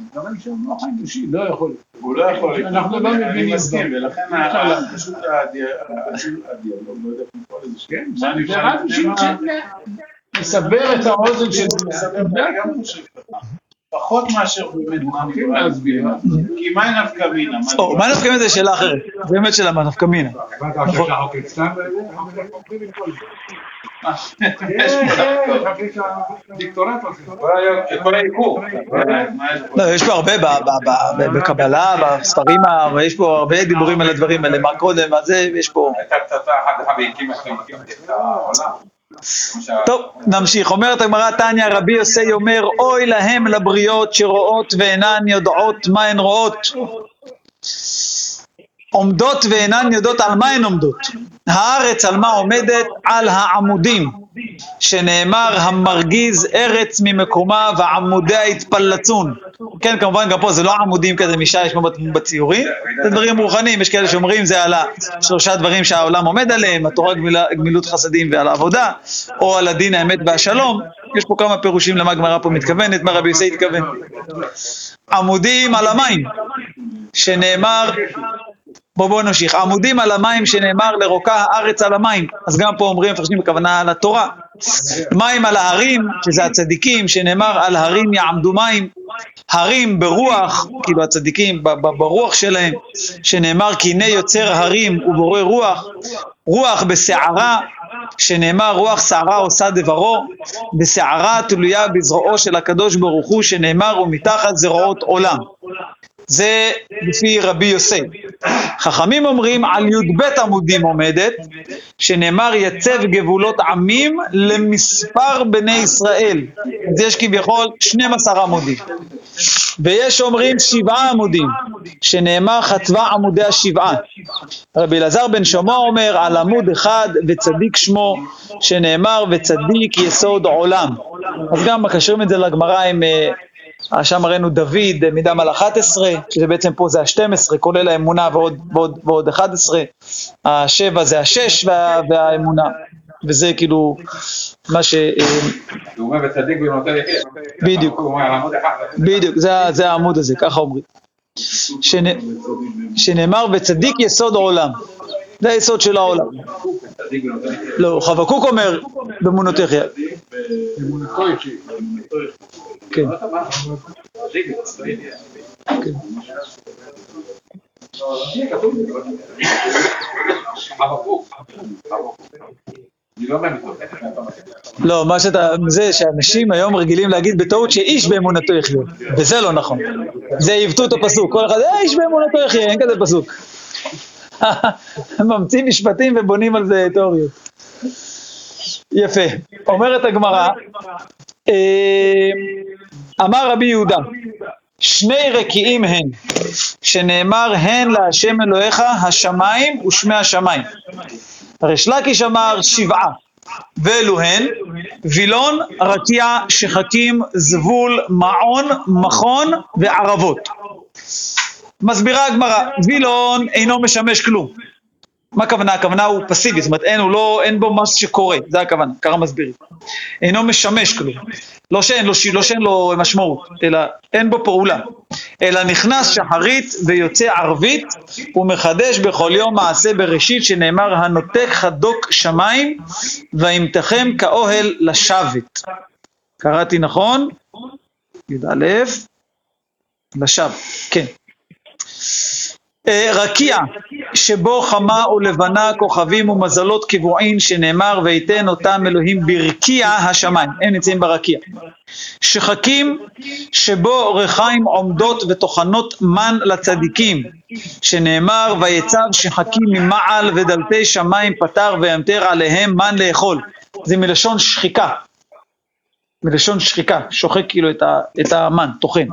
דברים שהם לא אישי, לא יכול. הוא לא יכול. אנחנו לא אני מבינים מסכים, דברים. ולכן פשוט הדיאלוג, לא יודע איך לקרוא לזה. כן, אני זה רק בשביל לסבר את האוזן של פחות מאשר באמת מה להסביר. כי מה נפקא מינה? מה נפקא מינה זה שאלה אחרת, זה באמת שאלה מה נפקא מינה. לא, יש פה הרבה ב- ב- ב- בקבלה, בספרים, יש פה הרבה דיבורים על הדברים האלה, מה קודם, מה זה, יש פה... טוב, נמשיך. אומרת הגמרא, תניא, רבי יוסי אומר, אוי להם לבריות שרואות ואינן יודעות מה הן רואות. עומדות ואינן יודעות על מה הן עומדות. הארץ על מה עומדת? על העמודים, שנאמר המרגיז ארץ ממקומה ועמודיה יתפלצון. כן, כמובן גם פה זה לא עמודים כזה משיש כמו בציורים, זה דברים רוחניים, יש כאלה שאומרים זה על השלושה דברים שהעולם עומד עליהם, התורה גמילות חסדים ועל העבודה, או על הדין האמת והשלום, יש פה כמה פירושים למה הגמרא פה מתכוונת, מה רבי יוסי התכוון. עמודים על המים, שנאמר בואו בואו נמשיך. עמודים על המים שנאמר לרוקה הארץ על המים. אז גם פה אומרים מפרשים בכוונה על התורה. מים על ההרים, שזה הצדיקים, שנאמר על הרים יעמדו מים. הרים ברוח, כאילו הצדיקים ברוח שלהם, שנאמר כי הנה יוצר הרים ובורא רוח. רוח בסערה, שנאמר רוח שערה עושה דברו. בסערה תלויה בזרועו של הקדוש ברוך הוא, שנאמר ומתחת זרועות עולם. זה לפי רבי יוסי. חכמים אומרים על י"ב עמודים עומדת, שנאמר יצב גבולות עמים למספר בני ישראל. אז יש כביכול 12 עמודים. ויש אומרים שבעה עמודים, שנאמר חצבה עמודי השבעה. רבי אלעזר בן שלמה אומר על עמוד אחד וצדיק שמו, שנאמר וצדיק יסוד עולם. אז גם מקשרים את זה לגמרא עם... שם ראינו דוד, אה, מידם על 11, שזה בעצם פה זה ה-12, כולל האמונה ועוד, ועוד, ועוד 11, השבע זה השש וה, והאמונה, וזה כאילו מה ש... אה. בדיוק. בדיוק, זה, העמוד הזה, ככה אומרים. שנ, שנאמר וצדיק יסוד עולם, זה היסוד של העולם. לא, חבקוק אומר יחיה. כן, לא מה שאתה, זה שאנשים היום רגילים להגיד בטעות שאיש באמונתו יחיה, וזה לא נכון. זה עיוותו את הפסוק, כל אחד, אה, איש באמונתו יחיה, אין כזה פסוק. ממציאים משפטים ובונים על זה תיאוריות. יפה. אומרת הגמרא, אמר רבי יהודה, שני רקיעים הן, שנאמר הן להשם אלוהיך השמיים ושמי השמיים. ריש לקיש אמר שבעה, ואלו הן וילון, רקיע, שחקים, זבול, מעון, מכון וערבות. מסבירה הגמרא, וילון אינו משמש כלום. מה הכוונה? הכוונה הוא פסיבי, זאת אומרת אין, לא, אין בו משהו שקורה, זה הכוונה, ככה מסבירים. אינו משמש כלום. לא שאין לו, לא שאין לו משמעות, אלא אין בו פעולה. אלא נכנס שחרית ויוצא ערבית ומחדש בכל יום מעשה בראשית שנאמר הנותק חדוק שמיים וימתחם כאוהל לשבת. קראתי נכון? י"א, לשווא, כן. אה, רקיע, שבו חמה ולבנה כוכבים ומזלות קבועין, שנאמר ויתן אותם אלוהים ברקיע השמיים, הם נמצאים ברקיע. שחקים, שבו ריחיים עומדות וטוחנות מן לצדיקים, שנאמר ויצב שחקים ממעל ודלתי שמיים פתר וימטר עליהם מן לאכול. זה מלשון שחיקה, מלשון שחיקה, שוחק כאילו את, ה, את המן, טוחן.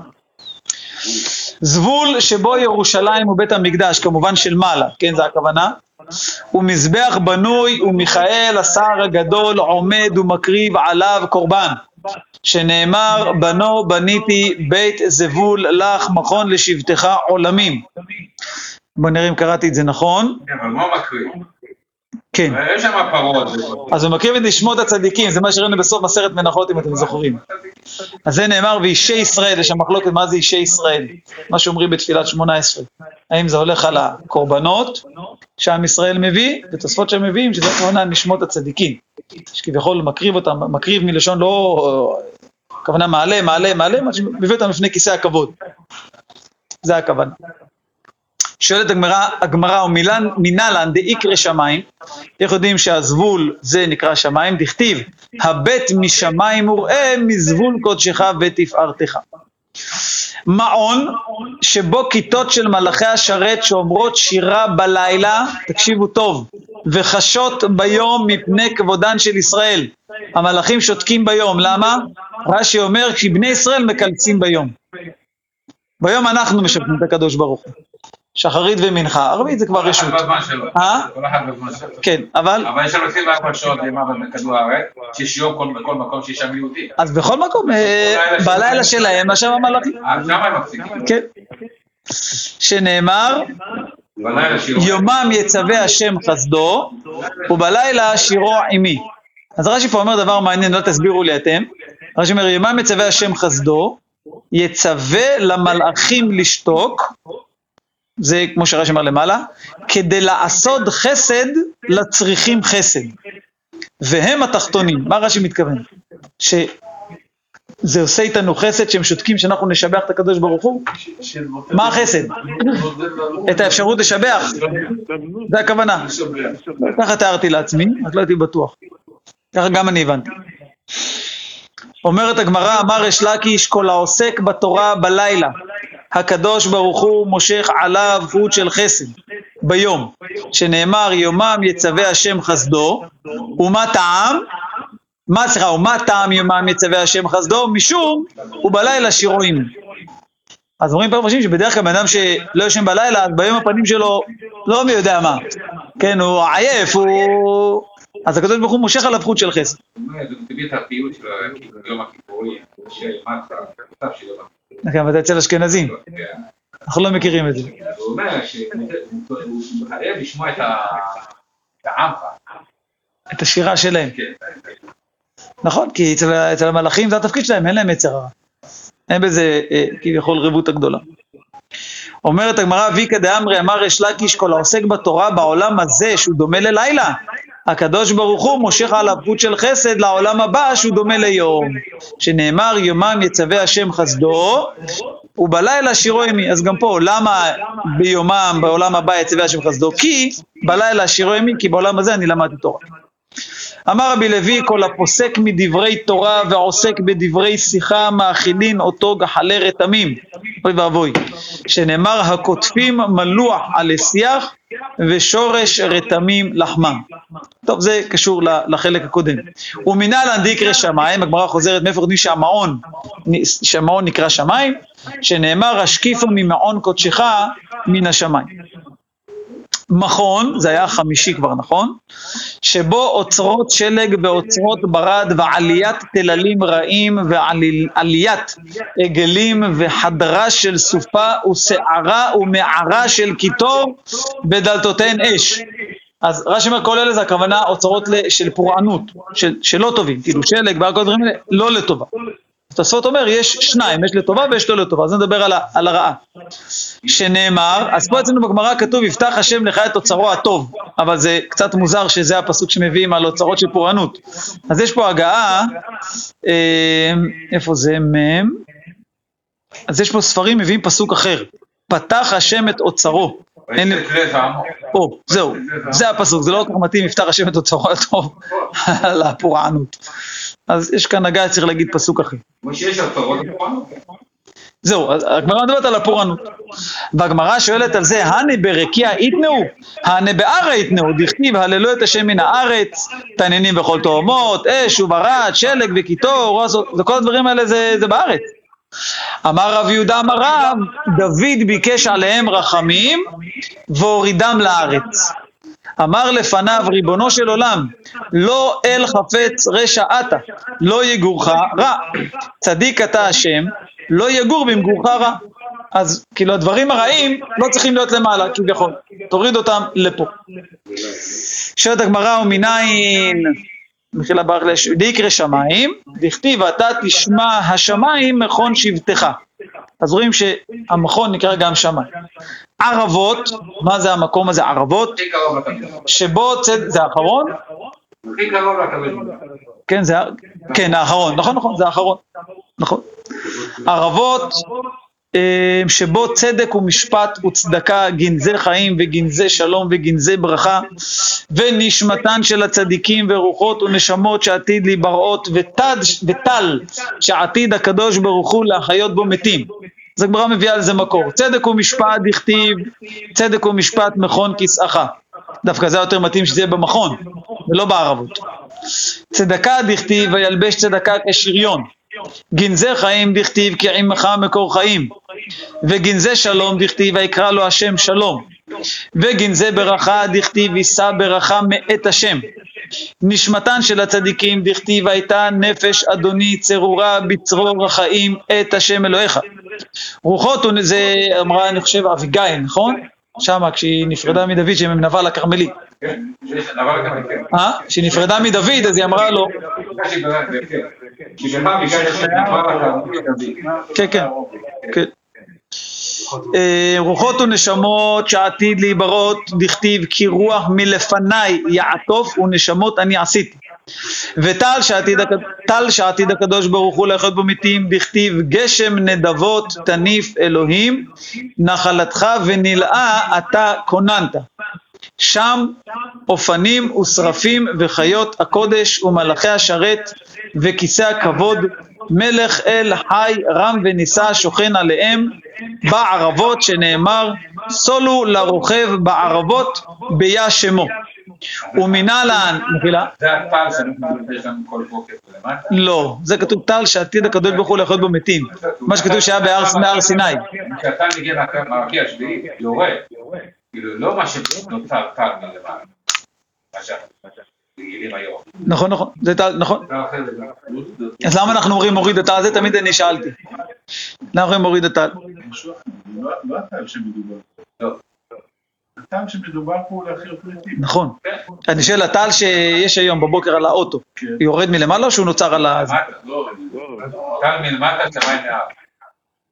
זבול שבו ירושלים ובית המקדש, כמובן של מעלה, כן, זה הכוונה? ומזבח בנוי ומיכאל השר הגדול עומד ומקריב עליו קורבן, שנאמר בנו בניתי בית זבול לך מכון לשבטך עולמים. בוא נראה אם קראתי את זה נכון. כן, אבל מה הוא מקריא? כן. יש שם פרות. אז הוא מקריב את נשמות הצדיקים, זה מה שראינו בסוף מסכת מנחות אם אתם זוכרים. אז זה נאמר ואישי ישראל, יש שם מחלוקת מה זה אישי ישראל, מה שאומרים בתפילת שמונה עשרה. האם זה הולך על הקורבנות שעם ישראל מביא, ותוספות שהם מביאים, שזה הכוונה נשמות הצדיקים. שכביכול מקריב אותם, מקריב מלשון לא, הכוונה מעלה, מעלה, מעלה, מה שמביא אותם לפני כיסא הכבוד. זה הכוונה. שואלת הגמרא, הגמרא ומילן מנהלן דאיקרא שמיים, איך יודעים שהזבול זה נקרא שמיים? דכתיב, הבט משמיים וראה מזבול קודשך ותפארתך. מעון שבו כיתות של מלאכי השרת שאומרות שירה בלילה, תקשיבו טוב, וחשות ביום מפני כבודן של ישראל. המלאכים שותקים ביום, למה? רש"י אומר כי בני ישראל מקלצים ביום. ביום אנחנו משבחים את הקדוש ברוך הוא. שחרית ומנחה, ערבית זה כבר כל אחד רשות. בזמן שלו. אה? כל אחד בזמן שלו. כן, אבל, אבל יש לנו 24 שעות ביממה בכדור הארץ, שיש יום כל- בכל מקום שיש שם יהודי. אז בכל מקום, אה, בלילה שלהם, השם המלאכים. אה, שם הם מפסיקים. כן. שנאמר. יומם יצווה השם חסדו, ובלילה שירו עמי. אז רש"י פה אומר דבר מעניין, לא תסבירו לי אתם. רש"י אומר, יומם יצווה השם חסדו, יצווה למלאכים לשתוק, זה כמו שרש"י אומר למעלה, כדי לעשות חסד לצריכים חסד. והם התחתונים. מה רש"י מתכוון? שזה עושה איתנו חסד שהם שותקים שאנחנו נשבח את הקדוש ברוך הוא? מה החסד? את האפשרות לשבח, זה הכוונה. ככה תיארתי לעצמי, רק לא הייתי בטוח. ככה גם אני הבנתי. אומרת הגמרא, אמר אש לקיש, כל העוסק בתורה בלילה, הקדוש ברוך הוא מושך עליו חוט של חסד ביום, שנאמר יומם יצווה השם חסדו, ומה טעם? מה סליחה, ומה טעם יומם יצווה השם חסדו? משום ובלילה שירועים. אז אומרים פה מפרשים שבדרך כלל בן אדם שלא ישן בלילה, אז ביום הפנים שלו לא מי יודע מה. כן, הוא עייף, הוא... אז הקדוש ברוך הוא מושך עליו חוט של חסד. כן, אבל זה אצל אשכנזים, כן. אנחנו לא מכירים את זה. הוא אומר שהוא מחייב לשמוע את ה- את השירה שלהם. כן. נכון, כי אצל, המלאכים זה התפקיד שלהם, אין להם יצר הרע. אין בזה אה, כביכול רבות הגדולה. אומרת הגמרא, ויקא דאמרי אמר אש לקיש כל העוסק בתורה בעולם הזה שהוא דומה ללילה. הקדוש ברוך הוא מושך עליו חוט של חסד לעולם הבא שהוא דומה ליום. שנאמר יומם יצווה השם חסדו ובלילה שירו עמי. אז גם פה, למה ביומם בעולם הבא יצווה השם חסדו? כי בלילה שירו עמי, כי בעולם הזה אני למדתי תורה. אמר רבי לוי, כל הפוסק מדברי תורה ועוסק בדברי שיחה מאכילין אותו גחלי רתמים. אוי ואבוי. שנאמר, הקוטפים מלוח על השיח ושורש רתמים לחמם. טוב, זה קשור לחלק הקודם. ומנהלן דיקרא שמיים, הגמרא חוזרת מאיפה יודעים שהמעון, שהמעון נקרא שמיים, שנאמר, השקיפו ממעון קודשך מן השמיים. מכון, זה היה החמישי כבר, נכון? שבו אוצרות שלג ואוצרות ברד ועליית תללים רעים ועליית עגלים וחדרה של סופה ושערה ומערה של קיטור בדלתותיהן אש. אז רש"י אומר, כל אלה זה הכוונה אוצרות של פורענות, של, שלא טובים, כאילו שלג וכל הדברים האלה, לא לטובה. תוספות אומר, יש שניים, יש לטובה ויש לא לטובה, אז נדבר על, על הרעה. שנאמר, אז פה אצלנו בגמרא כתוב, יפתח השם לך את אוצרו הטוב, אבל זה קצת מוזר שזה הפסוק שמביאים על אוצרות של פורענות. אז יש פה הגעה, אה, איפה זה מ', אז יש פה ספרים מביאים פסוק אחר, פתח השם את אוצרו. אין- או, זהו, זה הפסוק, זה לא כל כך מתאים, יפתח השם את אוצרו הטוב על הפורענות. אז יש כאן הגעה, צריך להגיד פסוק אחר. שיש הפרות בפורענות. זהו, הגמרא מדברת על הפורענות. והגמרא שואלת על זה, הנה ברקיע יתנאו, הנה בערה יתנאו, דכתיב הללו את השם מן הארץ, תנינים בכל תאומות, אש וברד, שלג וקיטור, וכל הדברים האלה זה, זה בארץ. אמר רב יהודה אמר רב, דוד ביקש עליהם רחמים והורידם לארץ. אמר לפניו ריבונו של עולם, לא אל חפץ רשע אתה, לא יגורך רע. צדיק אתה השם, לא יגור במגורך רע. אז כאילו הדברים הרעים לא צריכים להיות למעלה כביכול, תוריד אותם לפה. שואלת הגמרא ומנין, מחילה ברך לש... דיקרא שמיים, דכתיב אתה תשמע השמיים מכון שבטך. אז רואים שהמכון נקרא גם שמיים. ערבות, מה זה המקום הזה ערבות? שבו צד... זה האחרון? הכי קרוב לקבל. כן, זה, כן, האחרון, נכון, נכון, זה האחרון, נכון. ערבות, שבו צדק ומשפט וצדקה, גנזי חיים וגנזי שלום וגנזי ברכה, ונשמתן של הצדיקים ורוחות ונשמות שעתיד להיבראות, וטל שעתיד הקדוש ברוך הוא להחיות בו מתים. אז הגמרא מביאה על זה מקור. צדק ומשפט דכתיב, צדק ומשפט מכון כסאך. דווקא זה יותר מתאים שזה יהיה במכון, ולא בערבות. צדקה דכתיב וילבש צדקה כשריון. גנזי חיים דכתיב כי עמך מקור חיים. וגנזי שלום דכתיב ויקרא לו השם שלום. וגנזי ברכה דכתיב יישא ברכה מאת השם. נשמתן של הצדיקים דכתיב הייתה נפש אדוני צרורה בצרור החיים את השם אלוהיך. רוחות זה אמרה אני חושב אביגיל נכון? שמה כשהיא נפרדה מדוד שמנבא לכרמלי. כן. אה? כשהיא נפרדה מדוד אז היא אמרה לו כן. כן כן כן אה, רוחות ונשמות שעתיד להיברות, דכתיב כי רוח מלפניי יעטוף ונשמות אני עשיתי. וטל שעתיד, הק- טל שעתיד הקדוש ברוך הוא לחיות בו מתים, דכתיב גשם נדבות תניף אלוהים, נחלתך ונלאה אתה כוננת. שם אופנים ושרפים וחיות הקודש ומלאכי השרת וכיסא הכבוד מלך אל חי רם ונישא שוכן עליהם בערבות שנאמר סולו לרוכב בערבות ביה שמו ומנהלן, מחילה, זה הטל שאנחנו יש לנו כל בוקר ולמטה. לא, זה כתוב טל שעתיד הקדוש ברוך הוא לחיות בו מתים, מה שכתוב שהיה בהר סיני, כשהטל מגיע מהרקיע השביעי, יורד. כאילו, לא מה שנוצר טל מלמעלה. נכון נכון, זה טל, נכון. אז למה אנחנו אומרים מוריד את טל? זה תמיד אני שאלתי, למה אומרים מוריד את טל? לא- לא הטעם שמדובר. לא. הטעם שמדובר הוא להחיות מתים. נכון, אני שואל, הטל שיש היום בבוקר על האוטו, כן. יורד מלמעלה או שהוא נוצר על ה... למטה. טל מלמטה, מעל.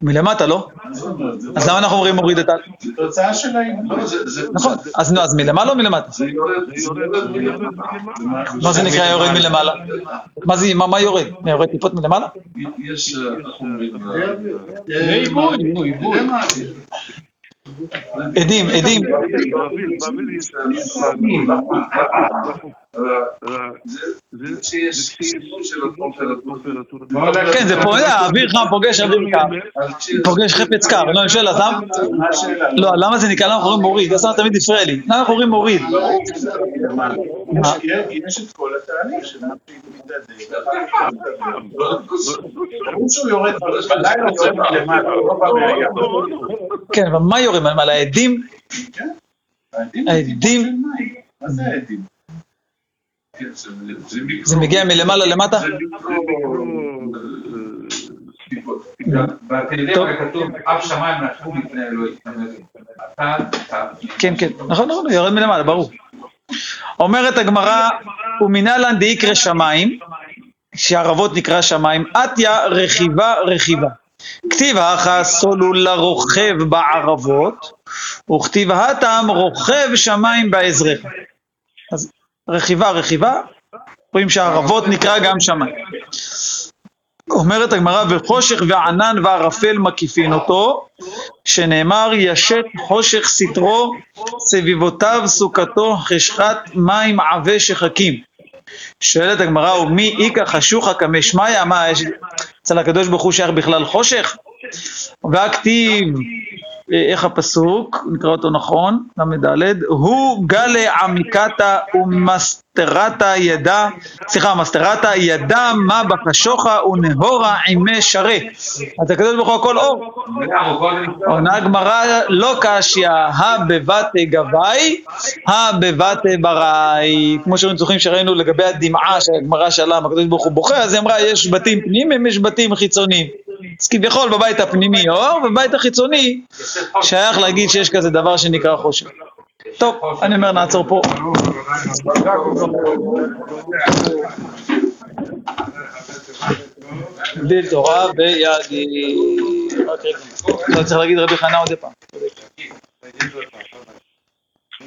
מלמטה, לא? אז למה אנחנו אומרים מוריד את? זה תוצאה של ההימור. נכון, אז נו, אז מלמעלה או מלמטה? זה יורד. מה זה נקרא יורד מלמעלה? מה זה, מה יורד? יורד טיפות מלמעלה? יש, אה, איך אומרים, עיבוד. עדים, עדים. כן, זה זה, האוויר חם פוגש אוויר קר, פוגש חפץ קר, לא, אני שואל, אז למה? לא, למה זה נקרא, למה אנחנו אומרים מוריד? זה תמיד הפריע לי, למה אנחנו אומרים מוריד? יש- את כל התהליך של מה שמתהדק. ברור שהוא יורד בלילה יורד למעלה, לא. כן, אבל מה יורד? על העדים? העדים העדים? מה זה העדים? זה מגיע מלמעלה למטה? כן, כן, נכון, נכון, יורד מלמעלה, ברור. אומרת הגמרא, ומנהלן דאיקרא שמיים, שערבות נקרא שמיים, אתיה רכיבה רכיבה. כתיב הכא סולול רוכב בערבות, וכתיב הטעם רוכב שמיים בעזריך. אז רכיבה רכיבה, רואים שהערבות נקרא גם שמיים. אומרת הגמרא, וחושך וענן וערפל מקיפין אותו, שנאמר ישת חושך סטרו, סביבותיו סוכתו חשכת מים עבה שחקים. שואלת הגמרא, ומי איכא חשוכא קמא שמיא? מה, יש אצל הקדוש ברוך הוא שייך בכלל חושך? והכתיב, איך הפסוק, נקרא אותו נכון, ל"ד, הוא גלה עמיקתא ומסתרתא ידע, סליחה, מסתרתא ידע מה בחשוכה ונהורה עימי שרה. אז הקדוש ברוך הוא הכל אור. עונה הגמרא לא קשיא, הבבתי גבאי, הבבתי בראי. כמו שהיינו זוכרים שראינו לגבי הדמעה שהגמרא שאלה הקדוש ברוך הוא בוכה, אז היא אמרה יש בתים פנימיים, יש בתים חיצוניים. אז כביכול בבית הפנימי אור, ובבית החיצוני שייך להגיד שיש כזה דבר שנקרא חושך. טוב, אני אומר נעצור פה. דל תורה בידי. לא צריך להגיד רבי חנה עוד פעם.